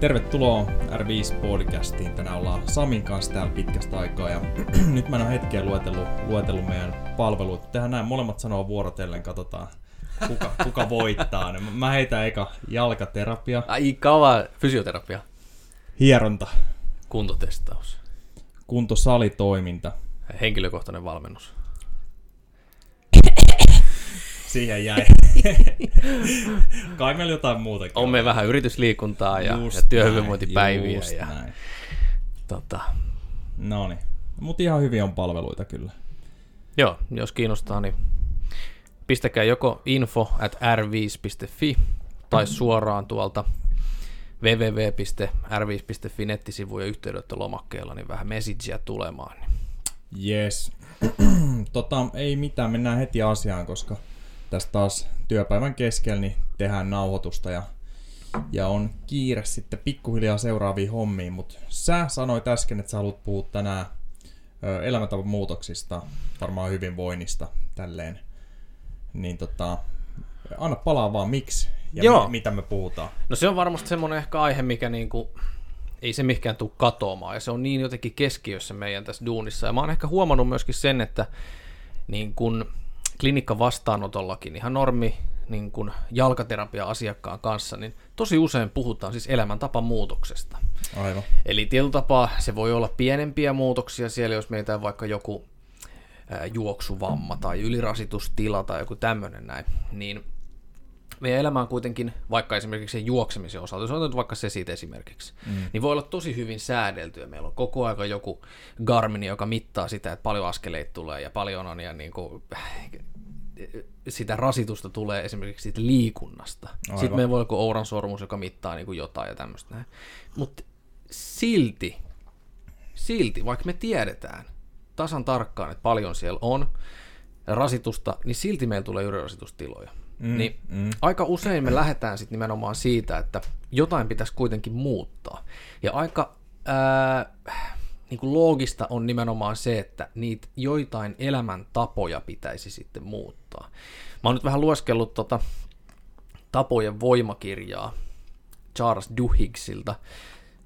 Tervetuloa R5-podcastiin. Tänään ollaan Samin kanssa täällä pitkästä aikaa ja nyt mä en ole hetkeä luetellut, luetellut meidän palveluita. Tehdään näin, molemmat sanoo vuorotellen, katsotaan kuka, kuka voittaa. Mä heitän eka jalkaterapia. Ai kava fysioterapia. Hieronta. Kuntotestaus. Kuntosalitoiminta. Henkilökohtainen valmennus. Siihen jäi. Kai meillä jotain muutakin. On me vähän yritysliikuntaa ja, ja työhyvinvointipäiviä. Just ja, näin. Tota. No niin. Mutta ihan hyviä on palveluita kyllä. Joo, jos kiinnostaa, niin pistäkää joko info at r5.fi tai suoraan tuolta www.r5.fi nettisivu ja yhteydenottolomakkeella niin vähän messagea tulemaan. Yes. tota, ei mitään, mennään heti asiaan, koska tässä taas työpäivän keskellä niin tehdään nauhoitusta ja, ja on kiire sitten pikkuhiljaa seuraaviin hommiin, mutta sä sanoit äsken, että sä haluat puhua tänään elämäntavan muutoksista, varmaan hyvinvoinnista, tälleen. Niin tota, anna palaa vaan miksi ja Joo. Mi- mitä me puhutaan. No se on varmasti semmoinen ehkä aihe, mikä niinku, ei se mikään tule katoamaan ja se on niin jotenkin keskiössä meidän tässä duunissa. Ja mä oon ehkä huomannut myöskin sen, että niin kun klinikka vastaanotollakin ihan normi niin kuin jalkaterapia-asiakkaan kanssa, niin tosi usein puhutaan siis elämäntapan muutoksesta. Aivan. Eli tietyllä tapaa se voi olla pienempiä muutoksia siellä, jos meitä on vaikka joku juoksuvamma tai ylirasitustila tai joku tämmöinen näin, niin meidän elämä on kuitenkin, vaikka esimerkiksi juoksemisen osalta, jos otetaan vaikka se siitä esimerkiksi, mm. niin voi olla tosi hyvin säädeltyä. Meillä on koko aika joku Garmin, joka mittaa sitä, että paljon askeleita tulee ja paljon on ja niin kuin, sitä rasitusta tulee esimerkiksi siitä liikunnasta. Aivan. Sitten meillä voi olla Ouran sormus, joka mittaa niin kuin jotain ja tämmöistä. Mutta silti, silti, vaikka me tiedetään tasan tarkkaan, että paljon siellä on rasitusta, niin silti meillä tulee ylirasitustiloja. Mm, niin mm. aika usein me lähdetään sitten nimenomaan siitä, että jotain pitäisi kuitenkin muuttaa. Ja aika ää, niin kuin loogista on nimenomaan se, että niitä joitain elämäntapoja pitäisi sitten muuttaa. Mä oon nyt vähän lueskellut tota tapojen voimakirjaa Charles Duhiggsilta.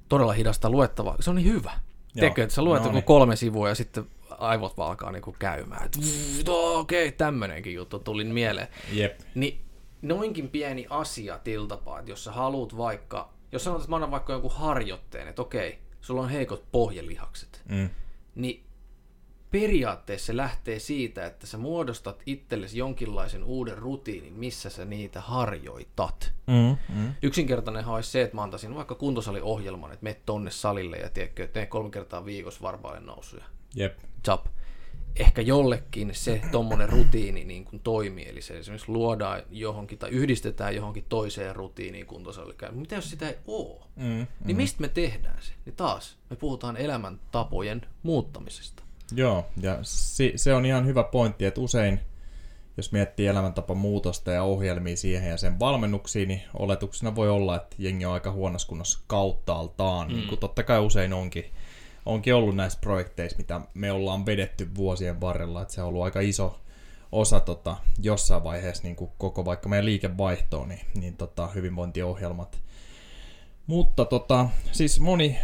Todella hidasta luettavaa. Se on niin hyvä. Tekö, että sä luet no niin. kolme sivua ja sitten aivot vaan alkaa niinku käymään. Okei, okay, tämmönenkin juttu tuli mieleen. Jep. Niin noinkin pieni asia tiltapaa, että jos sä haluat vaikka, jos sanot, että mä annan vaikka jonkun harjoitteen, että okei, sulla on heikot pohjelihakset, mm. niin periaatteessa se lähtee siitä, että sä muodostat itsellesi jonkinlaisen uuden rutiinin, missä sä niitä harjoitat. Mm, mm. Yksinkertainenhan olisi se, että mä antaisin vaikka kuntosaliohjelman, että menet tonne salille ja tiedätkö, tee kolme kertaa viikossa varpaille nousuja. Yep. Chap. Ehkä jollekin se tuommoinen rutiini niin kuin toimii, eli se esimerkiksi luodaan johonkin tai yhdistetään johonkin toiseen rutiiniin kuntosalille. Mitä jos sitä ei ole? Mm, mm. Niin mistä me tehdään se? Niin taas, me puhutaan elämäntapojen muuttamisesta. Joo, ja se, se on ihan hyvä pointti, että usein jos miettii elämäntapa muutosta ja ohjelmia siihen ja sen valmennuksiin, niin oletuksena voi olla, että jengi on aika huonossa kunnossa kauttaaltaan, mm. niin kuin totta kai usein onkin onkin ollut näissä projekteissa, mitä me ollaan vedetty vuosien varrella, että se on ollut aika iso osa tota, jossain vaiheessa niin kuin koko vaikka meidän liikevaihtoon, niin, niin tota, hyvinvointiohjelmat. Mutta tota, siis moni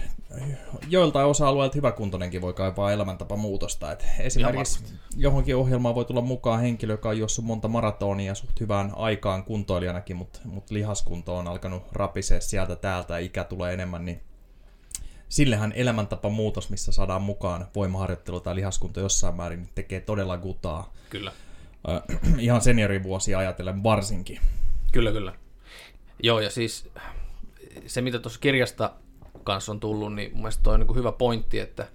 joiltain osa-alueilta hyväkuntoinenkin voi kaivaa elämäntapa muutosta. Et esimerkiksi johonkin ohjelmaan voi tulla mukaan henkilö, joka on juossut monta maratonia suht hyvään aikaan kuntoilijanakin, mutta mut lihaskunto on alkanut rapisee sieltä täältä ja ikä tulee enemmän, niin sillehän elämäntapa muutos, missä saadaan mukaan voimaharjoittelu tai lihaskunto jossain määrin, niin tekee todella gutaa. Kyllä. Äh, ihan seniorivuosia ajatellen varsinkin. Kyllä, kyllä. Joo, ja siis se, mitä tuossa kirjasta kanssa on tullut, niin mun mielestä toi on niin hyvä pointti, että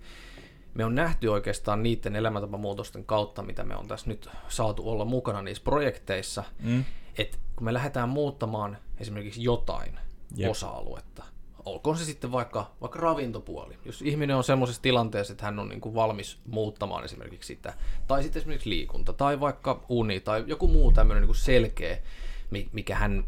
me on nähty oikeastaan niiden elämäntapamuutosten kautta, mitä me on tässä nyt saatu olla mukana niissä projekteissa, mm. että kun me lähdetään muuttamaan esimerkiksi jotain Jep. osa-aluetta, olkoon se sitten vaikka, vaikka ravintopuoli. Jos ihminen on semmoisessa tilanteessa, että hän on niin kuin valmis muuttamaan esimerkiksi sitä, tai sitten esimerkiksi liikunta, tai vaikka uni, tai joku muu tämmöinen niin kuin selkeä, mikä hän,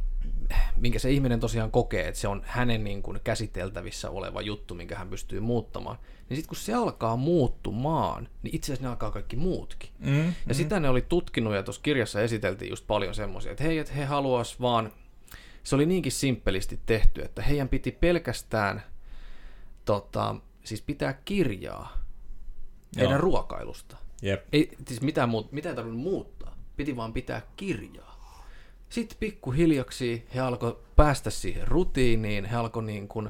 minkä se ihminen tosiaan kokee, että se on hänen niin kuin käsiteltävissä oleva juttu, minkä hän pystyy muuttamaan, niin sitten kun se alkaa muuttumaan, niin itse asiassa ne alkaa kaikki muutkin. Mm, ja mm. sitä ne oli tutkinut, ja tuossa kirjassa esiteltiin just paljon semmoisia, että hei, että he haluaisivat vaan se oli niinkin simppelisti tehty, että heidän piti pelkästään tota, siis pitää kirjaa heidän Joo. ruokailusta. Jep. Ei, siis mitään, muut, mitään tarvinnut muuttaa. Piti vaan pitää kirjaa. Sitten pikkuhiljaksi he alkoi päästä siihen rutiiniin, he alkoi niin kuin,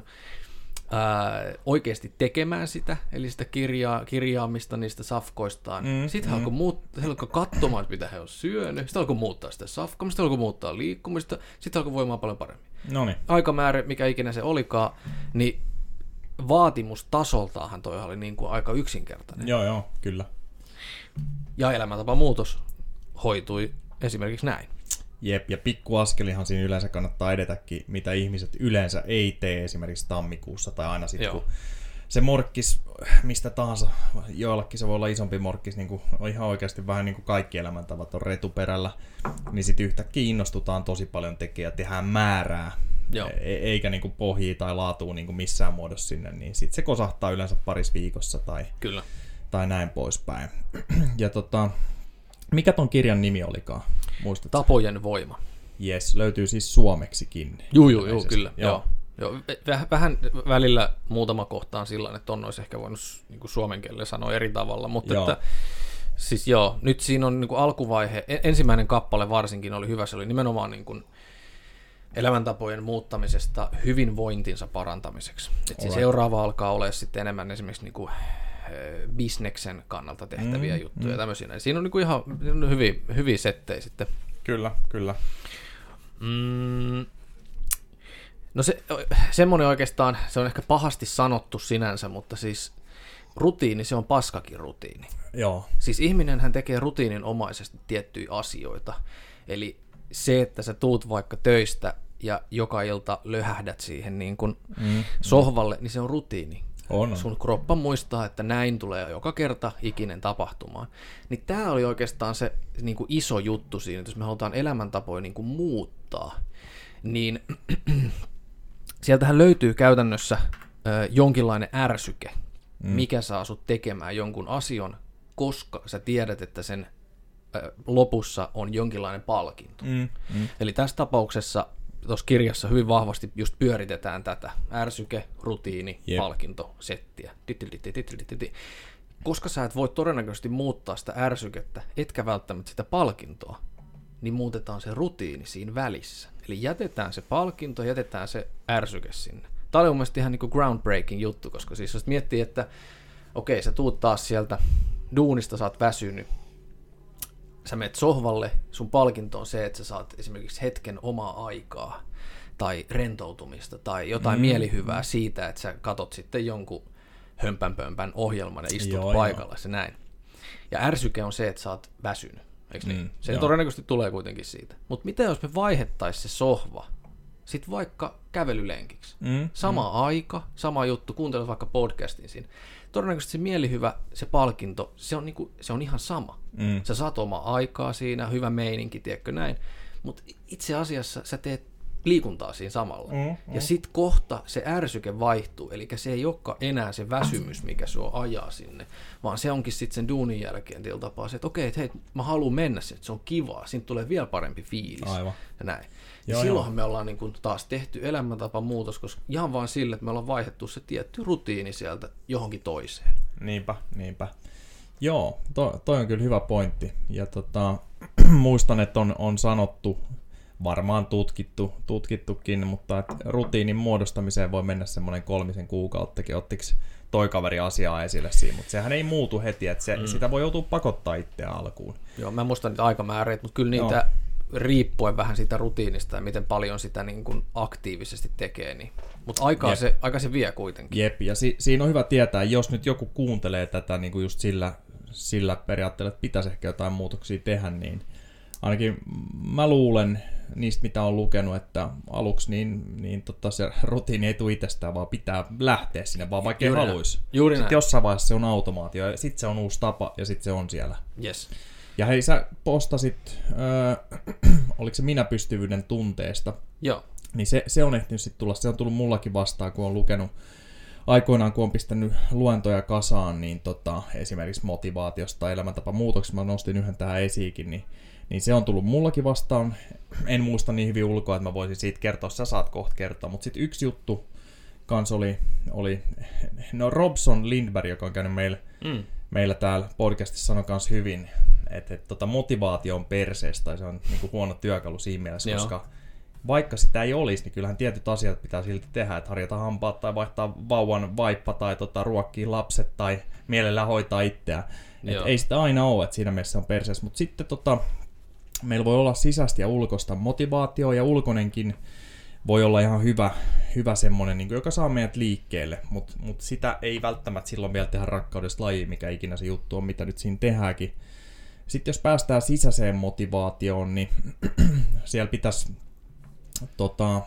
ää, oikeasti tekemään sitä, eli sitä kirjaa, kirjaamista niistä safkoistaan. Mm, Mm, sitten he alkoi, muut, he alkoi katsomaan, että mitä he on syönyt, sitten alkoi muuttaa sitä safkaa, sitten alkoi muuttaa liikkumista, sitten alkoi voimaan paljon paremmin. No niin. Aikamäärä, mikä ikinä se olikaan, niin vaatimustasoltaanhan toi oli niin kuin aika yksinkertainen. Joo, joo, kyllä. Ja elämäntapamuutos hoitui esimerkiksi näin. Jep, ja pikkuaskelihan siinä yleensä kannattaa edetäkin, mitä ihmiset yleensä ei tee esimerkiksi tammikuussa tai aina sitten, kun se morkkis, mistä tahansa, joillakin se voi olla isompi morkkis, niin kuin ihan oikeasti vähän niin kuin kaikki elämäntavat on retuperällä, niin sitten yhtäkkiä innostutaan tosi paljon ja tehdään määrää, Joo. E- eikä niin pohjia tai laatua niin kuin missään muodossa sinne, niin sitten se kosahtaa yleensä paris viikossa tai, Kyllä. tai näin poispäin. Ja tota, mikä ton kirjan nimi olikaan? Muistatko? Tapojen voima. Yes, löytyy siis suomeksikin. Juu, juu, juu, ilmeisesti. kyllä. Joo. Joo. Joo. Väh, vähän välillä muutama kohta on sillä että on olisi ehkä voinut niin kuin suomen kielellä sanoa eri tavalla, mutta Joo. että, siis joo, nyt siinä on niin kuin alkuvaihe, en- ensimmäinen kappale varsinkin oli hyvä, se oli nimenomaan niin kuin elämäntapojen muuttamisesta hyvinvointinsa parantamiseksi. Et siis seuraava alkaa olla sitten enemmän esimerkiksi niin kuin, bisneksen kannalta tehtäviä Mm, mm, juttuja ja tämmöisiä. Siinä on niin kuin ihan hyviä, hyviä settejä sitten. Kyllä, kyllä. Mm, no se, semmoinen oikeastaan, se on ehkä pahasti sanottu sinänsä, mutta siis rutiini, se on paskakin rutiini. Joo, Siis ihminenhän tekee rutiininomaisesti tiettyjä asioita. Eli se, että sä tuut vaikka töistä ja joka ilta löhähdät siihen niin kuin mm. sohvalle, niin se on rutiini. On. on. Sun kroppa muistaa, että näin tulee joka kerta ikinen tapahtumaan. Niin tämä oli oikeastaan se niin kuin iso juttu siinä, että jos me halutaan elämäntapoja niin kuin muuttaa, niin sieltähän löytyy käytännössä ö, jonkinlainen ärsyke, mm. mikä saa sut tekemään jonkun asian, koska sä tiedät, että sen lopussa on jonkinlainen palkinto. Mm. Mm. Eli tässä tapauksessa tuossa kirjassa hyvin vahvasti just pyöritetään tätä ärsyke, rutiini. Jep. palkinto, settiä. Koska sä et voi todennäköisesti muuttaa sitä ärsykettä, etkä välttämättä sitä palkintoa, niin muutetaan se rutiini siinä välissä. Eli jätetään se palkinto, jätetään se ärsyke sinne. Tämä oli mun mielestä ihan niin groundbreaking juttu, koska siis jos miettii, että okei, sä tuut taas sieltä duunista, sä oot väsynyt, sä menet sohvalle, sun palkinto on se, että sä saat esimerkiksi hetken omaa aikaa tai rentoutumista tai jotain mm. mielihyvää siitä, että sä katot sitten jonkun hömpänpömpän ohjelman ja istut Joo, joo, joo. paikalla ja näin. Ja ärsyke on se, että sä oot väsynyt, eikö niin? Mm, Se joo. todennäköisesti tulee kuitenkin siitä. Mutta mitä jos me vaihettaisiin se sohva sit vaikka kävelylenkiksi? Mm. Sama mm. aika, sama juttu, kuuntelet vaikka podcastin siinä. Todennäköisesti se mielihyvä, se palkinto, se on, niinku, se on ihan sama. Mm. Sä saat omaa aikaa siinä, hyvä meininki, tiedätkö näin. Mutta itse asiassa sä teet liikuntaa siinä samalla. Mm, Ja sit kohta se ärsyke vaihtuu, eli se ei olekaan enää se väsymys, mikä sua ajaa sinne, vaan se onkin sitten sen duunin jälkeen tietyllä tapaa se, että okei, että hei, mä haluan mennä sinne, se on kivaa, siitä tulee vielä parempi fiilis. Aivan. Ja näin. Joo, Ja silloinhan me ollaan niin kuin taas tehty elämäntapa muutos, koska ihan vaan sille, että me ollaan vaihdettu se tietty rutiini sieltä johonkin toiseen. Niinpä, niinpä. Joo, to, toi on kyllä hyvä pointti. Ja tota, muistan, että on, on sanottu, varmaan tutkittu, tutkittukin, mutta että rutiinin muodostamiseen voi mennä semmoinen kolmisen kuukauttakin. Ottiko toi kaveri asiaa esille siinä, mutta sehän ei muutu heti, että se, mm. sitä voi joutua pakottaa itseä alkuun. Joo, mä en muista niitä aikamääriä, mutta kyllä niitä riippuen vähän siitä rutiinista ja miten paljon sitä niin kuin aktiivisesti tekee. Niin. Mutta aikaa Jep. se, aika se vie kuitenkin. Jep, ja si- siinä on hyvä tietää, jos nyt joku kuuntelee tätä niin kuin just sillä, sillä periaatteella, että pitäisi ehkä jotain muutoksia tehdä, niin ainakin mä luulen niistä, mitä on lukenut, että aluksi niin, niin tota, se rutiini ei tule itsestään, vaan pitää lähteä sinne, vaan vaikka ei haluaisi. Juuri Sitten näin. jossain vaiheessa se on automaatio, ja sitten se on uusi tapa, ja sitten se on siellä. Yes. Ja hei, sä postasit, öö, oliko se minä pystyvyyden tunteesta, Joo. niin se, se on ehtinyt sitten tulla, se on tullut mullakin vastaan, kun on lukenut aikoinaan, kun on pistänyt luentoja kasaan, niin tota, esimerkiksi motivaatiosta tai elämäntapa muutoksesta, mä nostin yhden tähän esiinkin, niin, niin se on tullut mullakin vastaan. En muista niin hyvin ulkoa, että mä voisin siitä kertoa, sä saat kohta kertoa. Mutta sitten yksi juttu kans oli, oli, no Robson Lindberg, joka on käynyt meillä, mm. meillä täällä podcastissa, sanoi kans hyvin, että, että tota, motivaatio on perseestä, tai se on niin kuin huono työkalu siinä mielessä, Joo. koska vaikka sitä ei olisi, niin kyllähän tietyt asiat pitää silti tehdä, että harjata hampaat tai vaihtaa vauvan vaippa tai tota, ruokkii lapset tai mielellään hoitaa itseään. Et ei sitä aina ole, että siinä mielessä on perseessä. Mutta sitten tota, meillä voi olla sisäistä ja ulkoista motivaatio ja ulkonenkin voi olla ihan hyvä, hyvä semmoinen, niin joka saa meidät liikkeelle, mutta mut sitä ei välttämättä silloin vielä tehdä rakkaudesta laji, mikä ikinä se juttu on, mitä nyt siinä tehdäänkin. Sitten jos päästään sisäiseen motivaatioon, niin siellä pitäisi tota,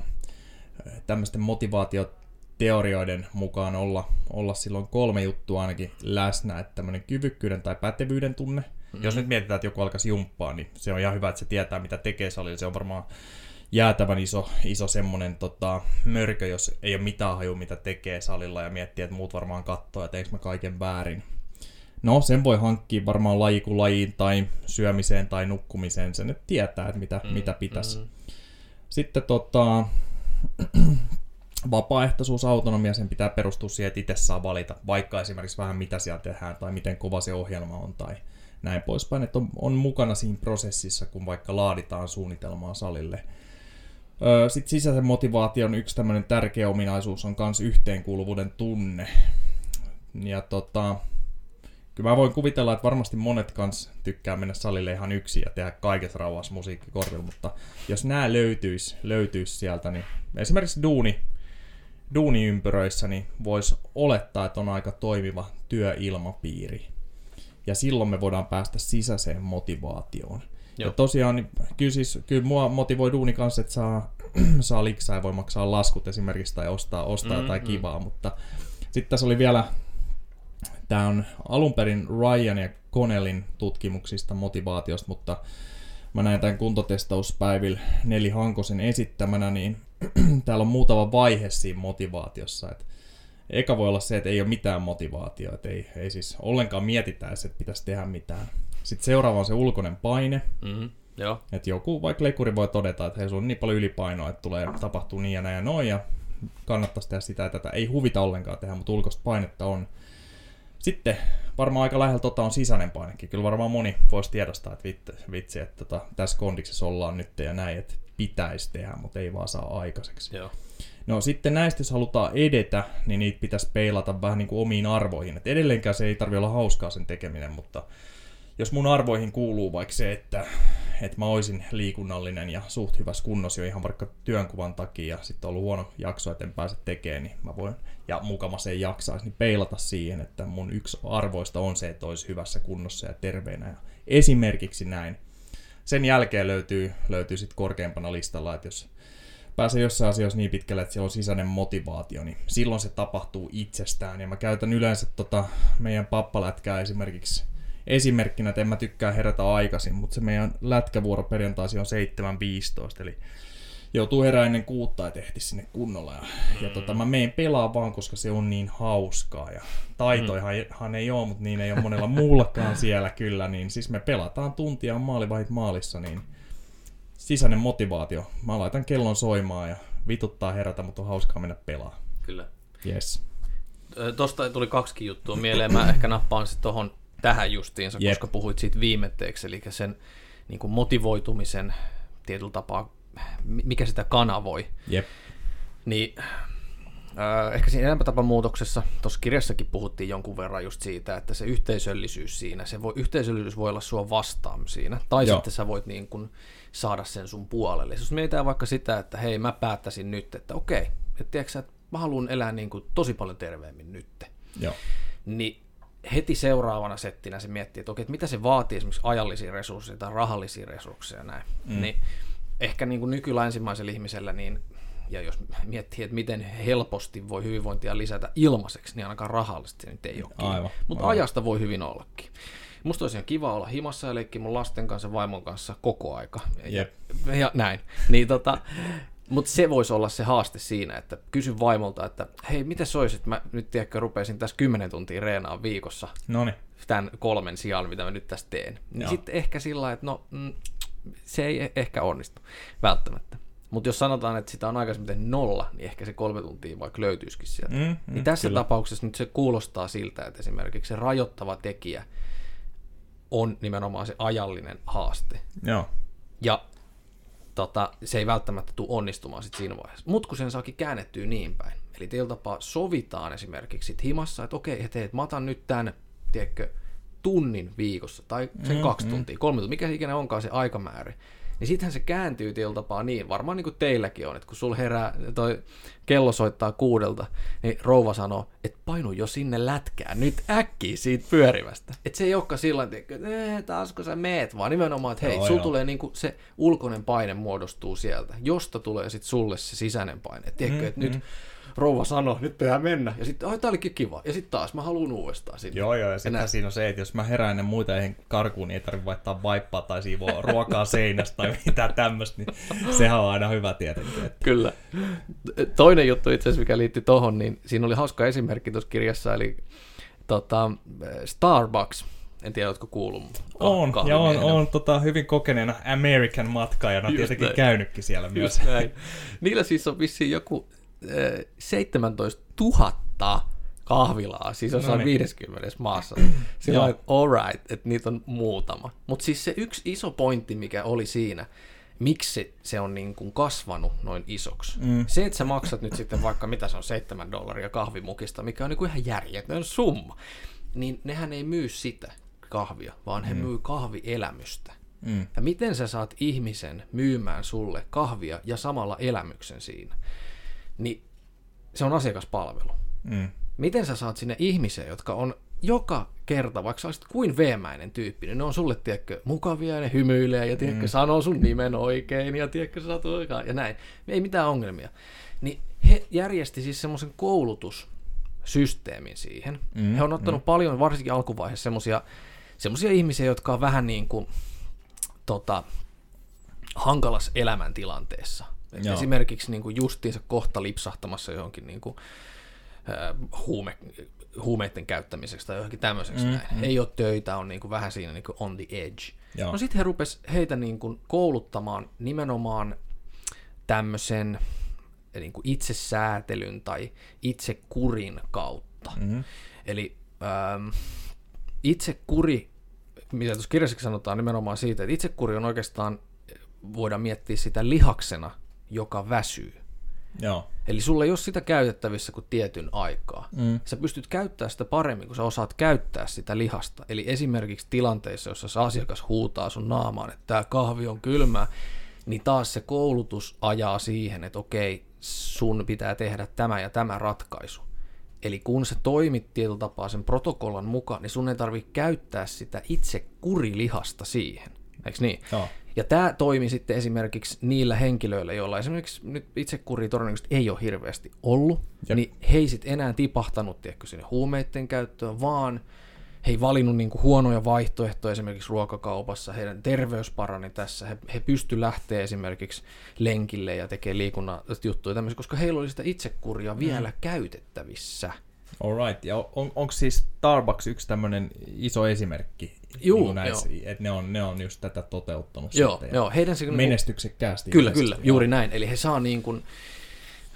tämmöisten motivaatioteorioiden mukaan olla, olla silloin kolme juttua ainakin läsnä, että tämmöinen kyvykkyyden tai pätevyyden tunne. Mm-hmm. Jos nyt mietitään, että joku alkaisi jumppaa, niin se on ihan hyvä, että se tietää, mitä tekee salilla. Se on varmaan jäätävän iso, iso semmoinen tota, mörkö, jos ei ole mitään haju, mitä tekee salilla ja miettii, että muut varmaan katsoo, että eikö mä kaiken väärin. No, sen voi hankkia varmaan laji kuin lajiin tai syömiseen tai nukkumiseen. Sen nyt tietää, että mitä, mm, mitä pitäisi. Mm. Sitten tota, vapaaehtoisuus, autonomia, sen pitää perustua siihen, että itse saa valita, vaikka esimerkiksi vähän mitä siellä tehdään tai miten kova se ohjelma on tai näin poispäin, että on, on mukana siinä prosessissa, kun vaikka laaditaan suunnitelmaa salille. Sitten sisäisen motivaation yksi tämmöinen tärkeä ominaisuus on myös yhteenkuuluvuuden tunne. Ja tota, kyllä mä voin kuvitella, että varmasti monet kans tykkää mennä salille ihan yksin ja tehdä kaikessa rauhassa musiikkikorvilla, mutta jos nämä löytyisi, löytyisi sieltä, niin esimerkiksi duuni, duuniympyröissä, niin voisi olettaa, että on aika toimiva työilmapiiri. Ja silloin me voidaan päästä sisäiseen motivaatioon. Joo. Ja tosiaan, niin kyllä, siis, kyllä mua motivoi duuni kanssa, että saa, saa liksaa ja voi maksaa laskut esimerkiksi tai ostaa, ostaa mm, jotain mm. kivaa, mutta sitten tässä oli vielä Tämä on alun perin Ryan ja Connellin tutkimuksista motivaatiosta, mutta mä näen tämän kuntotestauspäivillä Neli Hankosen esittämänä, niin täällä on muutama vaihe siinä motivaatiossa. Et eka voi olla se, että ei ole mitään motivaatiota, että ei, ei siis ollenkaan mietitä että pitäisi tehdä mitään. Sitten seuraava on se ulkoinen paine. Mm-hmm. Joo. Että joku, vaikka leikkuri voi todeta, että hei, sulla on niin paljon ylipainoa, että tulee tapahtuu niin ja näin ja noin, ja kannattaisi tehdä sitä ja tätä. Ei huvita ollenkaan tehdä, mutta ulkoista painetta on. Sitten varmaan aika lähellä tota on sisäinen painekin. Kyllä varmaan moni voisi tiedostaa, että vitsi, vitsi että tota, tässä kondiksessa ollaan nyt ja näin, että pitäisi tehdä, mutta ei vaan saa aikaiseksi. Joo. No sitten näistä, jos halutaan edetä, niin niitä pitäisi peilata vähän niin kuin omiin arvoihin. Et edelleenkään se ei tarvitse olla hauskaa sen tekeminen, mutta jos mun arvoihin kuuluu vaikka se, että, että mä oisin liikunnallinen ja suht hyvässä kunnossa jo ihan vaikka työnkuvan takia ja sitten on ollut huono jakso, että en pääse tekemään, niin mä voin, ja mukama se ei jaksaisi, niin peilata siihen, että mun yksi arvoista on se, että olisi hyvässä kunnossa ja terveenä. Ja esimerkiksi näin. Sen jälkeen löytyy, löytyy sitten korkeampana listalla, että jos pääsee jossain asioissa niin pitkälle, että siellä on sisäinen motivaatio, niin silloin se tapahtuu itsestään. Ja mä käytän yleensä tota meidän pappalätkää esimerkiksi esimerkkinä, että en mä tykkää herätä aikaisin, mutta se meidän lätkävuoro perjantaisi on 7.15, eli joutuu herää ennen kuutta, että ehti sinne kunnolla. Ja, mm. ja tota, mä meen pelaa vaan, koska se on niin hauskaa. Ja taitoihan mm. ei ole, mutta niin ei ole monella muullakaan siellä kyllä. Niin siis me pelataan tuntia maalivahit maalissa, niin sisäinen motivaatio. Mä laitan kellon soimaan ja vituttaa herätä, mutta on hauskaa mennä pelaa. Kyllä. Yes. Tuosta tuli kaksi juttua mieleen. Mä ehkä nappaan sitten tuohon tähän justiinsa, yep. koska puhuit siitä viimetteeksi, eli sen niin kuin motivoitumisen tietyllä tapaa, mikä sitä kanavoi. Yep. Niin äh, ehkä siinä elämäntapamuutoksessa, tuossa kirjassakin puhuttiin jonkun verran just siitä, että se yhteisöllisyys siinä, se voi, yhteisöllisyys voi olla sua vastaan siinä, tai Joo. sitten sä voit niin kuin saada sen sun puolelle. Jos mietitään vaikka sitä, että hei mä päättäisin nyt, että okei, että tiedätkö, että mä haluan elää niin kuin tosi paljon terveemmin nyt. Joo. Niin heti seuraavana settinä se miettii, että okei, että mitä se vaatii esimerkiksi ajallisia resursseja tai rahallisia resursseja näin. Mm. Niin ehkä niin kuin nykylänsimaisella ihmisellä, niin, ja jos miettii, että miten helposti voi hyvinvointia lisätä ilmaiseksi, niin ainakaan rahallisesti se nyt ei ole aivan, Mutta aivan. ajasta voi hyvin ollakin. Musta olisi ihan kiva olla himassa ja leikkiä mun lasten kanssa vaimon kanssa koko aika. Ja, ja näin. Niin tota, mutta se voisi olla se haaste siinä, että kysy vaimolta, että hei, mitä se olisi, että mä nyt tiedätkö rupeisin tässä 10 tuntia reenaa viikossa Noniin. tämän kolmen sijaan, mitä mä nyt tässä teen. Niin sitten ehkä sillä että no, mm, se ei e- ehkä onnistu välttämättä. Mutta jos sanotaan, että sitä on aikaisemmin tehnyt nolla, niin ehkä se kolme tuntia vaikka löytyisikin sieltä. Mm, Mm, niin tässä kyllä. tapauksessa nyt se kuulostaa siltä, että esimerkiksi se rajoittava tekijä on nimenomaan se ajallinen haaste. Joo. Ja tota, se ei välttämättä tule onnistumaan sit siinä vaiheessa. Mutta kun sen saakin käännettyä niin päin. Eli teillä tapaa sovitaan esimerkiksi sit himassa, että okei, että hei, et mä otan nyt tämän, tiedätkö, tunnin viikossa, tai sen mm, kaksi tuntia, kolme tuntia, mikä ikinä onkaan se aikamäärä. Niin sittenhän se kääntyy teillä tapaa niin, varmaan niin kuin teilläkin on, että kun sulla herää, toi kello soittaa kuudelta, niin rouva sanoo, että painu jo sinne lätkään, nyt äkkiä siitä pyörivästä. Että se ei olekaan sillä tavalla, että "Ee, taasko sä meet, vaan nimenomaan, että hei, Joo, sulla joo. tulee niin kuin se ulkoinen paine muodostuu sieltä, josta tulee sitten sulle se sisäinen paine. Et Tiedätkö, Mm, että nyt rouva sanoo, nyt pitää mennä, ja sitten, ai tää olikin kiva, ja sitten taas mä haluan uudestaan sinne. Joo, joo, ja sitten siinä on se, että jos mä herään ennen muita eihän karkuun, niin ei tarvitse vaihtaa vaippaa tai siivoa ruokaa seinästä tai mitään tämmöistä, niin sehän on aina hyvä tietenkin. Että... Kyllä. Toinen juttu itse asiassa, mikä liittyy tohon, niin siinä oli hauska esimerkki tuossa kirjassa, eli tota, Starbucks. En tiedä, oletko kuullut. On, ja on, on tota, hyvin kokeneena American matkaajana tietenkin näin. käynytkin siellä myös. Just näin. Niillä siis on vissiin joku 17 000 kahvilaa, siis jossain Noniin. 50 maassa. Sillä on, että all right, että niitä on muutama. Mutta siis se yksi iso pointti, mikä oli siinä, miksi se on niin kuin kasvanut noin isoksi. Mm. Se, että sä maksat nyt sitten vaikka, mitä se on, 7 dollaria kahvimukista, mikä on niin kuin ihan järjetön summa, niin nehän ei myy sitä kahvia, vaan he mm. myy kahvielämystä. Mm. Ja miten sä saat ihmisen myymään sulle kahvia ja samalla elämyksen siinä? Niin se on asiakaspalvelu. Mm. Miten sä saat sinne ihmisiä, jotka on joka kerta, vaikka sä olisit kuin veemäinen tyyppi, niin ne on sulle, tiedätkö, mukavia ja ne hymyilee ja tiedätkö, mm. sanoo sun nimen oikein ja tiedätkö, sä oikein ja näin. Ei mitään ongelmia. Niin he järjesti siis semmoisen koulutussysteemin siihen. Mm. He on ottanut mm. paljon, varsinkin alkuvaiheessa, semmoisia semmoisia ihmisiä, jotka on vähän niin kuin tota, hankalas elämäntilanteessa. Et Joo. Esimerkiksi niin kuin justiinsa kohta lipsahtamassa johonkin niin kuin, äh, huume, huumeiden käyttämiseksi tai johonkin tämmöiseksi mm. Mm. Ei ole töitä, on niin kuin vähän siinä niin kuin on the edge. Joo. No sitten he rupes heitä niin kuin kouluttamaan nimenomaan tämmöisen niin kuin itsesäätelyn tai itsekurin kautta. Mm. Eli ähm, itsekuri, mitä tuossa kirjassakin sanotaan nimenomaan siitä, että itsekuri on oikeastaan, voidaan miettiä sitä lihaksena, joka väsyy. Joo. Eli sulla ei ole sitä käytettävissä kuin tietyn aikaa. Mm. Sä pystyt käyttämään sitä paremmin, kun sä osaat käyttää sitä lihasta. Eli esimerkiksi tilanteissa, jossa se asiakas huutaa sun naamaan, että tämä kahvi on kylmää, niin taas se koulutus ajaa siihen, että okei, sun pitää tehdä tämä ja tämä ratkaisu. Eli kun sä toimit tietyllä tapaa sen protokollan mukaan, niin sun ei tarvitse käyttää sitä itse kurilihasta siihen. Eikö niin? Joo. Ja tämä toimi sitten esimerkiksi niillä henkilöillä, joilla esimerkiksi nyt itsekuri todennäköisesti ei ole hirveästi ollut, Jep. niin he ei sitten enää tipahtanut tiedätkö, sinne huumeiden käyttöön, vaan he ei valinnut niinku huonoja vaihtoehtoja esimerkiksi ruokakaupassa, heidän terveys parani tässä, he, he pysty lähteä esimerkiksi lenkille ja tekee liikunnan juttuja tämmöisiä, koska heillä oli sitä itsekuria vielä käytettävissä. Alright, ja on, onko siis Starbucks yksi tämmöinen iso esimerkki? Juu, niin näissä, että ne on, ne on just tätä toteuttanut Joo, sitten. joo, heidän se... Menestyksekkäästi. Kyllä, kyllä, juuri näin. Eli he saa niin kuin,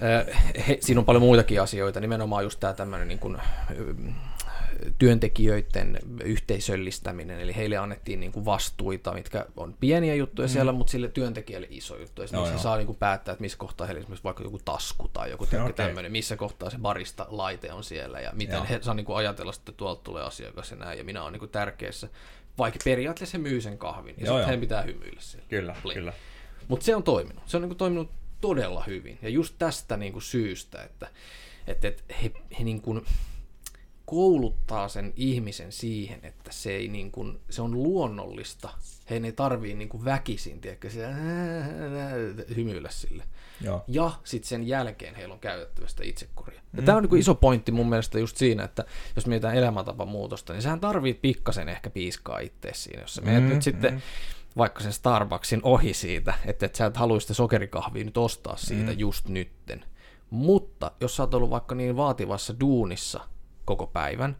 äh, he, siinä on paljon muitakin asioita, nimenomaan just tämä tämmöinen niin kuin, työntekijöiden yhteisöllistäminen, eli heille annettiin niin kuin vastuita, mitkä on pieniä juttuja mm. siellä, mutta sille työntekijälle iso juttu. Esimerkiksi Joo, he saa niin kuin päättää, että missä kohtaa heillä esimerkiksi vaikka joku tasku tai joku okay. Okei. tämmöinen, missä kohtaa se barista laite on siellä ja miten Joo. he saa niin kuin ajatella, että tuolta tulee asiakas ja näin, ja minä olen niin kuin tärkeässä. Vaikka periaatteessa he myy sen kahvin, ja Joo, sitten pitää hymyillä siellä. Kyllä, Blink. kyllä. Mutta se on toiminut. Se on niinku toiminut todella hyvin. Ja just tästä niinku syystä, että, että, että he, he niinku kouluttaa sen ihmisen siihen, että se, ei niinku, se on luonnollista. Heidän ei tarvii niinku väkisin, tiedätkö, siellä, hymyillä sille. Joo. Ja sitten sen jälkeen heillä on käytettävästä itsekuria. Ja tämä on niinku iso pointti mun mielestä just siinä, että jos mietitään elämäntapamuutosta, niin sehän tarvii pikkasen ehkä piiskaa itse siinä. Jos sä menet Mm, nyt sitten vaikka sen Starbucksin ohi siitä, että et sä et halua sitä sokerikahvia nyt ostaa siitä mm. just nytten. Mutta jos sä oot ollut vaikka niin vaativassa duunissa koko päivän,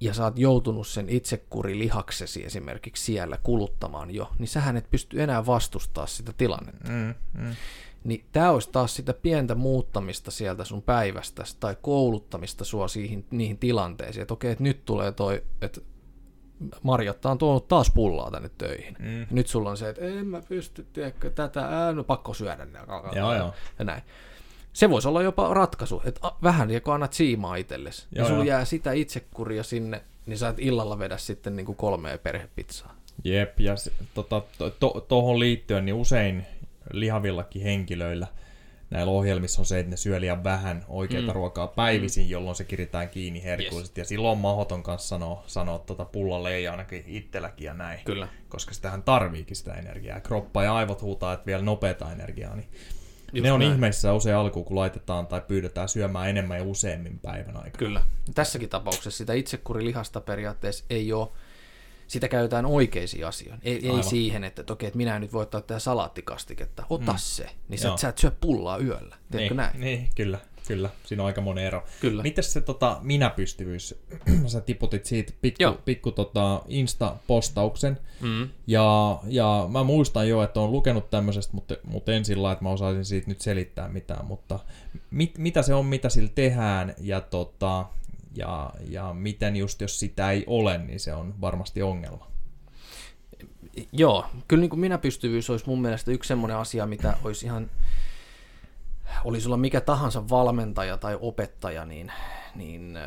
ja sä oot joutunut sen itsekurilihaksesi esimerkiksi siellä kuluttamaan jo, niin sähän et pysty enää vastustaa sitä tilannetta. Mm, mm. Niin tämä olisi taas sitä pientä muuttamista sieltä sun päivästä tai kouluttamista sua siihen, niihin tilanteisiin, että okei, että nyt tulee toi, että Marjatta on tuonut taas pullaa tänne töihin. Mm. Ja nyt sulla on se, että en mä pysty, tiedätkö, tätä, ää, no pakko syödä ne. Joo, joo. Ja näin. Se voisi olla jopa ratkaisu, että vähän kun annat siimaa itsellesi, ja Joo, sulla jää sitä itsekuria sinne, niin sä et illalla vedä sitten niin kuin kolmea perhepizzaa. Jep, ja se, tota, to, to, liittyen niin usein lihavillakin henkilöillä näillä ohjelmissa on se, että ne syö liian vähän oikeita mm. ruokaa päivisin, jolloin se kiritään kiinni herkullisesti. Yes. Ja silloin on mahdoton kanssa sanoa, sanoa tota pullalle ei ainakin itselläkin ja näin. Kyllä. Koska sitähän tarviikin sitä energiaa. Kroppa ja aivot huutaa, että vielä nopeata energiaa. Niin Just ne on näin. ihmeissä usein alkuun, kun laitetaan tai pyydetään syömään enemmän ja useammin päivän aikana. Kyllä. Tässäkin tapauksessa sitä itsekurilihasta periaatteessa ei ole, sitä käytetään oikeisiin asioihin. Ei, ei siihen, että, että okei, että minä nyt voi ottaa tätä salaattikastiketta. Ota mm. se. Niin sä, Joo. sä et syö pullaa yöllä. Tiedätkö niin, näin? Niin, kyllä, kyllä. Siinä on aika monen ero. Kyllä. Mites se tota, minäpystyvyys? Sä tiputit siitä pikku, Joo. pikku tota, Insta-postauksen. Mm. Ja, ja mä muistan jo, että on lukenut tämmöisestä, mutta, mutta en sillä että mä osaisin siitä nyt selittää mitään. Mutta mit, mitä se on, mitä sillä tehdään ja, tota, ja, ja miten just jos sitä ei ole, niin se on varmasti ongelma. Joo, kyllä niin kuin minäpystyvyys olisi mun mielestä yksi semmoinen asia, mitä olisi ihan, oli sulla mikä tahansa valmentaja tai opettaja, niin, niin äh,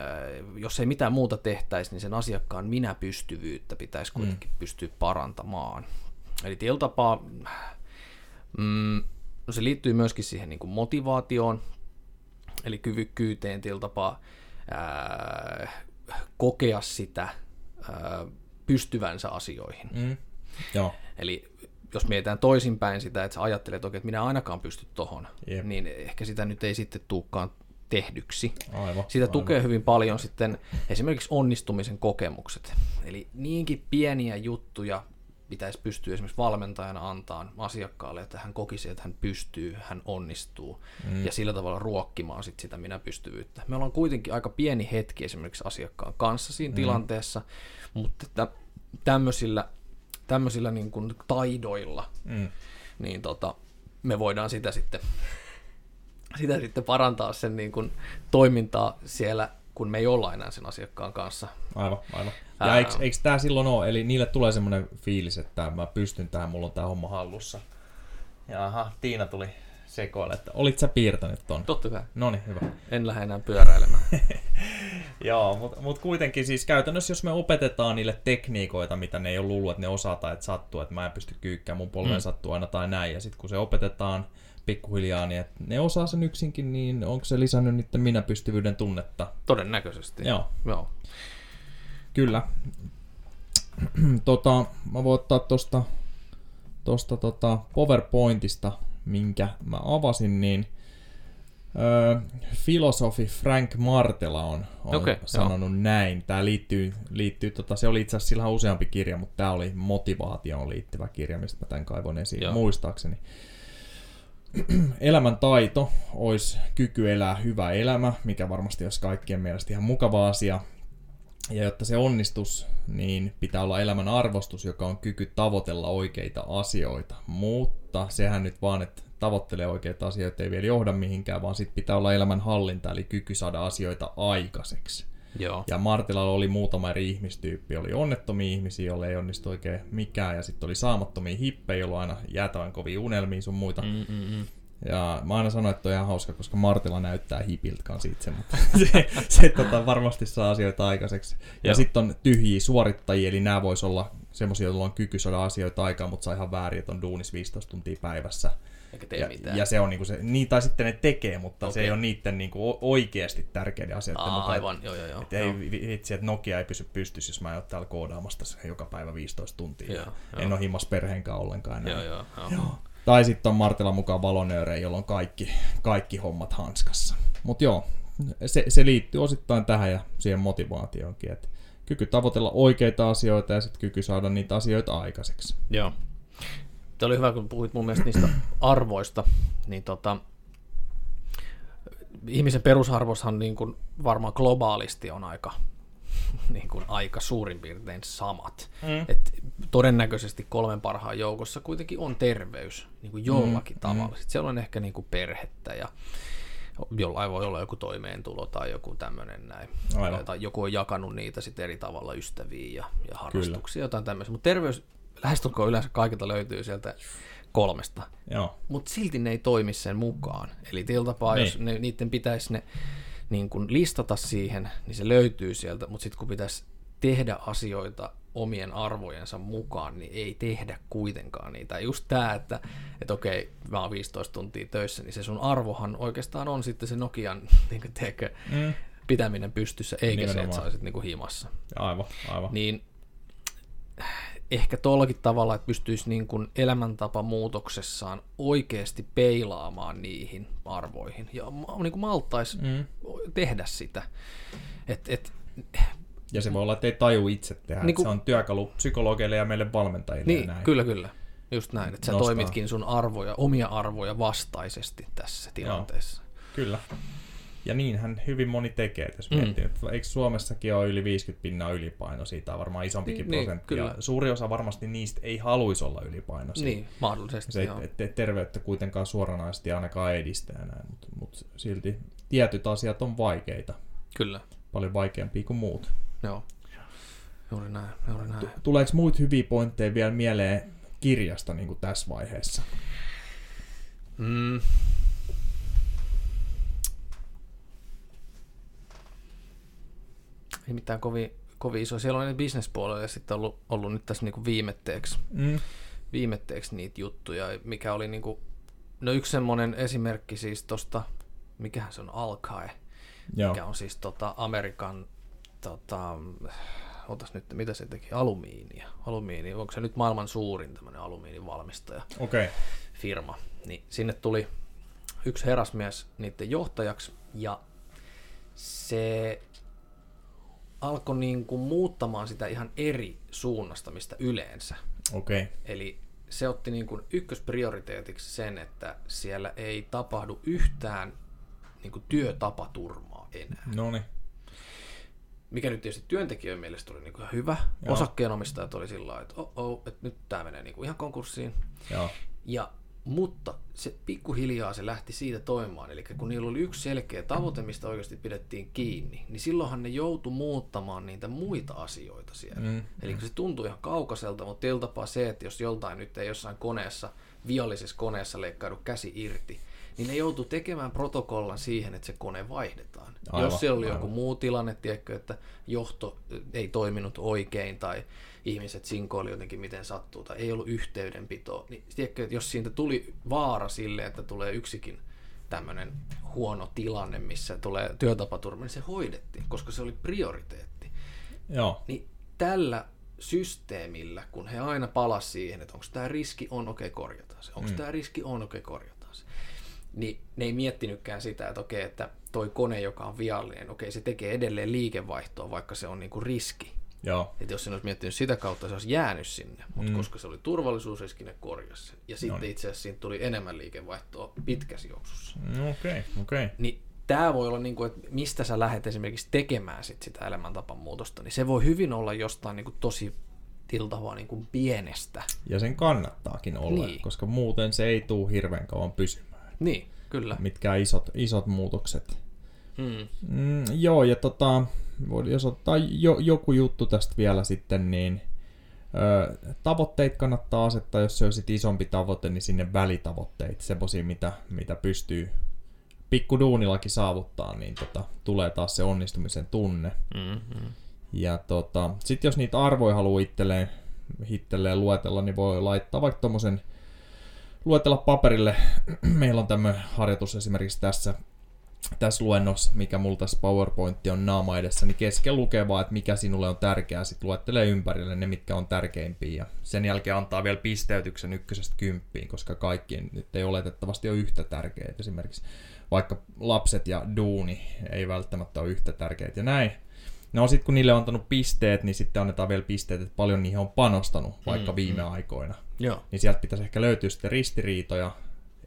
jos ei mitään muuta tehtäisi, niin sen asiakkaan minäpystyvyyttä pitäisi kuitenkin mm. pystyä parantamaan. Eli tietyllä tapaa, mm, no se liittyy myöskin siihen niin kuin motivaatioon, eli kyvykkyyteen tietyllä tapaa ää, kokea sitä ää, pystyvänsä asioihin. Mm. Joo, Eli jos mietitään toisinpäin sitä, että sä ajattelet, okei, että minä ainakaan pysty tohon, Jep. niin ehkä sitä nyt ei sitten tuukkaan tehdyksi. aivan. Sitä aivan. tukee hyvin paljon sitten esimerkiksi onnistumisen kokemukset. Eli niinkin pieniä juttuja pitäisi pystyä esimerkiksi valmentajana antaa asiakkaalle, että hän kokisi, että hän pystyy, hän onnistuu mm. ja sillä tavalla ruokkimaan sit sitä minä pystyvyyttä. Me ollaan kuitenkin aika pieni hetki esimerkiksi asiakkaan kanssa siinä mm. tilanteessa, mutta että tämmöisillä, tämmöisillä niin kuin taidoilla Mm. niin tota, me voidaan sitä sitten, sitä sitten parantaa sen niin kuin toimintaa siellä, kun me ei olla enää sen asiakkaan kanssa. Aivan, aivan. Ja Ää. eikö, eikö tämä silloin ole, eli niille tulee semmoinen fiilis, että mä pystyn tähän, mulla on tämä homma hallussa. Jaha, Tiina tuli sekoille, että olit sä piirtänyt ton? Totta kai. No niin, hyvä. En lähde enää pyöräilemään. Joo, mutta mut kuitenkin siis käytännössä, jos me opetetaan niille tekniikoita, mitä ne ei ole luullut, että ne osaa tai että sattuu, että mä en pysty kyykkään, mun polveen mm. sattuu aina tai näin, ja sitten kun se opetetaan pikkuhiljaa, niin että ne osaa sen yksinkin, niin onko se lisännyt niiden minäpystyvyyden tunnetta? Todennäköisesti. Joo, Joo. Kyllä. tota, mä voin ottaa tosta, tosta tota PowerPointista, minkä mä avasin, niin öö, filosofi Frank Martela on, on okay, sanonut joo. näin. Tämä liittyy, liittyy tota, se oli itse asiassa sillä useampi kirja, mutta tämä oli motivaatioon liittyvä kirja, mistä mä tämän kaivon esiin Joo. muistaakseni. Elämän taito olisi kyky elää hyvä elämä, mikä varmasti olisi kaikkien mielestä ihan mukava asia. Ja jotta se onnistus, niin pitää olla elämän arvostus, joka on kyky tavoitella oikeita asioita. Mutta sehän nyt vaan, että tavoittelee oikeita asioita ei vielä johda mihinkään, vaan sitten pitää olla elämän hallinta, eli kyky saada asioita aikaiseksi. Joo. Ja Martilalla oli muutama eri ihmistyyppi. Oli onnettomia ihmisiä, joille ei onnistu oikein mikään, ja sitten oli saamattomia hippejä, joilla aina jäätävän kovia unelmia sun muita. Mm, mm, mm. Ja mä aina sanoin, että on ihan hauska, koska Martila näyttää hipiltä kanssa itse, mutta se, se tota, varmasti saa asioita aikaiseksi. Ja Joo. sitten on tyhjiä suorittajia, eli nämä vois olla semmoisia, joilla on kyky saada asioita aikaan, mutta saa ihan väärin, että on duunis 15 tuntia päivässä. Eikä tee Ja, mitään. ja se on niinku se, niin, tai sitten ne tekee, mutta okay. se ei ole niiden niinku oikeasti tärkeiden asioiden Aa, mukaan. aivan, joo, joo, joo. Että ei vi- vitsi, että Nokia ei pysy pystyssä, jos mä en ole täällä koodaamassa joka päivä 15 tuntia. Joo, en joo. ole himmas perheenkaan ollenkaan enää. Joo, joo, joo. Joo. Tai sitten on Martilla mukaan valonöörejä, jolla on kaikki, kaikki hommat hanskassa. Mutta joo, se, se liittyy osittain tähän ja siihen motivaatioonkin, että kyky tavoitella oikeita asioita ja sitten kyky saada niitä asioita aikaiseksi. Joo. Tämä oli hyvä, kun puhuit mun mielestä niistä arvoista, niin tota, ihmisen perusarvoshan niin kuin varmaan globaalisti on aika niin kuin aika suurin piirtein samat. Mm. Et todennäköisesti kolmen parhaan joukossa kuitenkin on terveys niin kuin jollakin Mm, tavalla. Sitten siellä on ehkä niin kuin perhettä ja jollain voi olla joku toimeentulo tai joku tämmöinen näin. Aivan. Tai joku on jakanut niitä sitten eri tavalla ystäviin ja, ja harrastuksia, jotain tämmöisiä. Mutta terveys lähestulkoon yleensä kaikilta löytyy sieltä kolmesta. Mutta silti ne ei toimi sen mukaan. Eli tietyllä tapaa, Niin. jos ne, niiden pitäisi ne niin kun listata siihen, niin se löytyy sieltä, mutta sitten kun pitäisi tehdä asioita omien arvojensa mukaan, niin ei tehdä kuitenkaan niitä. Just tämä, että, että okei, mä oon 15 tuntia töissä, niin se sun arvohan oikeastaan on sitten se Nokian niin kuin, tiedätkö, Mm. pitäminen pystyssä, eikä se, että Nimenomaan. sä olisit niin kuin himassa. Aivan, aivan. Niin ehkä tuollakin tavalla, että pystyisi niin kuin elämäntapa muutoksessaan oikeasti peilaamaan niihin arvoihin ja niin kuin maltaisi Mm. tehdä sitä. Et, et, Ja se voi olla, että ei taju itse tehdä. Niin kun- Se on työkalu psykologeille ja meille valmentajille. ja niin, näin. kyllä, kyllä. Just näin, että sä Nostaa. toimitkin sun arvoja, omia arvoja vastaisesti tässä tilanteessa. Kyllä. Ja niinhän hyvin moni tekee, että jos Mm. miettii, että eikö Suomessakin ole yli 50 pinnaa ylipaino, siitä on varmaan isompikin Niin, prosentti. kyllä. Ja suuri osa varmasti niistä ei haluaisi olla ylipainoisia. Niin, mahdollisesti Se joo. te- terveyttä kuitenkaan suoranaisesti ainakaan edistä ja näin, mutta, mutta silti tietyt asiat on vaikeita. Kyllä, Paljon vaikeampia kuin muut. joo. Juuri näin, juuri näin. Tuleeko muita hyviä pointteja vielä mieleen kirjasta niin kuin tässä vaiheessa? Mm. Ei mitään kovin, kovin iso. Siellä on ne bisnespuolella ja sitten ollut, ollut nyt tässä niinku viimetteeksi, Mm. viimetteeksi niitä juttuja, mikä oli niinku, no yksi semmoinen esimerkki siis tosta, mikähän se on, Alkae, Joo. mikä on siis tota Amerikan, tota, otas nyt, mitä se teki, alumiinia. Alumiini, onko se nyt maailman suurin tämmöinen alumiinivalmistaja? Okei. Okay. firma, niin sinne tuli yksi herrasmies niiden johtajaksi ja se alkoi niin kuin muuttamaan sitä ihan eri suunnasta, mistä yleensä. Okay. Eli se otti niin kuin ykkösprioriteetiksi sen, että siellä ei tapahdu yhtään niin kuin työtapaturmaa enää. No niin. Mikä nyt tietysti työntekijöiden mielestä oli niin kuin ihan hyvä. Joo. Osakkeenomistajat oli sillä että oh, oh, että nyt tämä menee niin kuin ihan konkurssiin. Joo. Ja, mutta se pikkuhiljaa se lähti siitä toimimaan. Eli kun niillä oli yksi selkeä tavoite, mistä oikeasti pidettiin kiinni, niin silloinhan ne joutu muuttamaan niitä muita asioita siellä. Mm. Eli se tuntui ihan kaukaiselta, mutta tietyllä tapaa se, että jos joltain nyt ei jossain koneessa, viallisessa koneessa leikkaudu käsi irti, niin ne joutuu tekemään protokollan siihen, että se kone vaihdetaan. Aivan, jos siellä oli aivan. joku muu tilanne, tiedätkö, että johto ei toiminut oikein tai ihmiset sinkoili jotenkin miten sattuu tai ei ollut yhteydenpitoa, niin tiedätkö, että jos siitä tuli vaara sille, että tulee yksikin tämmöinen huono tilanne, missä tulee työtapaturma, niin se hoidettiin, koska se oli prioriteetti. Joo. Niin tällä systeemillä, kun he aina palas siihen, että onko tämä riski on, okei, okay, korjataan se. Onko mm. tämä riski on, okei, okay, korjataan. Niin ne ei miettinytkään sitä, että okei, että toi kone, joka on viallinen, okei, se tekee edelleen liikevaihtoa, vaikka se on niinku riski. Joo. Että jos se olisi miettinyt sitä kautta, se olisi jäänyt sinne, mutta mm. koska se oli turvallisuusriski, ne korjasi sen. Ja sitten niin. itse asiassa siitä tuli enemmän liikevaihtoa pitkässä juoksussa. Okei, okay, okei. Okay. Niin tämä voi olla, niin kuin, että mistä sä lähdet esimerkiksi tekemään sit sitä elämäntapan muutosta, niin se voi hyvin olla jostain niin kuin tosi tiltavaa niin kuin pienestä. Ja sen kannattaakin olla, Niin. koska muuten se ei tule hirveän kauan pysymään. Niin, kyllä. Mitkään isot, isot muutokset. Mm. Mm, joo, ja tota, jos ottaa jo, joku juttu tästä vielä sitten, niin ö, tavoitteet kannattaa asettaa, jos se on sitten isompi tavoite, niin sinne välitavoitteet, semmoisia, mitä, mitä pystyy pikku duunillakin saavuttaa, niin tota, tulee taas se onnistumisen tunne. Mm-hmm. Ja tota, sitten jos niitä arvoja haluaa itselleen, itselleen luetella, niin voi laittaa vaikka tommosen, luetella paperille. Meillä on tämmöinen harjoitus esimerkiksi tässä, tässä luennossa, mikä mulla tässä PowerPoint on naama edessä, niin kesken lukee vaan, että mikä sinulle on tärkeää, sitten luettelee ympärille ne, mitkä on tärkeimpiä, ja sen jälkeen antaa vielä pisteytyksen ykkösestä kymppiin, koska kaikkien nyt ei oletettavasti ole yhtä tärkeitä. Esimerkiksi vaikka lapset ja duuni ei välttämättä ole yhtä tärkeitä, ja näin. No sitten kun niille on antanut pisteet, niin sitten annetaan vielä pisteet, että paljon niihin on panostanut vaikka Mm, viime aikoina. Joo. Niin sieltä pitäisi ehkä löytyä sitten ristiriitoja.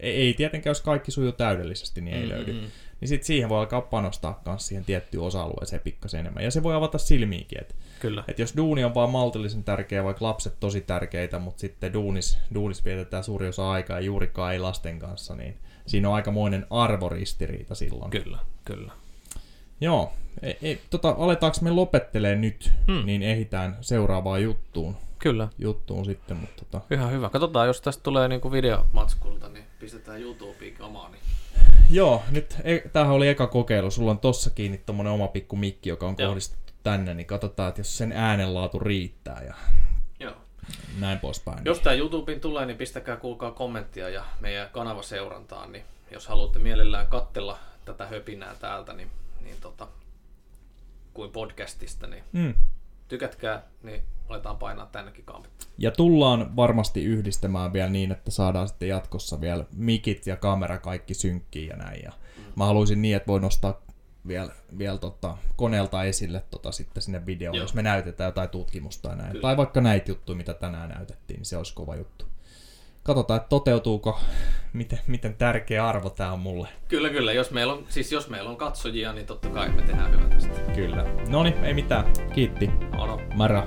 Ei, ei tietenkään, jos kaikki sujuu täydellisesti, niin ei Mm, löydy. niin sit siihen voi alkaa panostaa myös siihen tiettyyn osa-alueeseen pikkasen enemmän. Ja se voi avata silmiinkin, että Kyllä. et jos duuni on vaan maltillisen tärkeä, vaikka lapset tosi tärkeitä, mutta sitten duunis, duunis vietetään suuri osa aikaa ja juurikaan ei lasten kanssa, niin siinä on aikamoinen arvoristiriita silloin. Kyllä, kyllä. Joo, ei, ei, tota, aletaanko me lopettelee nyt, hmm. niin ehitään seuraavaan juttuun, Kyllä. juttuun sitten, mutta tota, Ihan hyvä. Katsotaan, jos tästä tulee niinku videomatskulta, niin pistetään YouTubeen kamaa. Niin... Joo, nyt e- tämähän oli eka kokeilu. Sulla on tossa kiinni tommonen oma pikku mikki, joka on Joo. kohdistettu tänne, niin katsotaan, että jos sen äänenlaatu riittää ja Joo. näin poispäin. Jos tämä YouTubeen tulee, niin pistäkää kuulkaa kommenttia ja meidän kanava seurantaan, niin jos haluatte mielellään kattella tätä höpinää täältä, niin, niin tota, kuin podcastista, niin Mm. Tykätkää, niin aletaan painaa tännekin kampit. Ja tullaan varmasti yhdistämään vielä niin, että saadaan sitten jatkossa vielä mikit ja kamera kaikki synkkiin ja näin. Ja mä haluaisin niin, että voi nostaa vielä, vielä tota, koneelta esille tota, sitten sinne videoon, Joo. jos me näytetään jotain tutkimusta tai näin. Kyllä. Tai vaikka näitä juttuja, mitä tänään näytettiin, niin se olisi kova juttu. Katsotaan, että toteutuuko, miten, miten tärkeä arvo tämä on mulle. Kyllä, kyllä. Jos meillä on, siis jos meillä on katsojia, niin totta kai me tehdään hyvä tästä. Kyllä. No niin, ei mitään. Kiitti. Ono. Mara.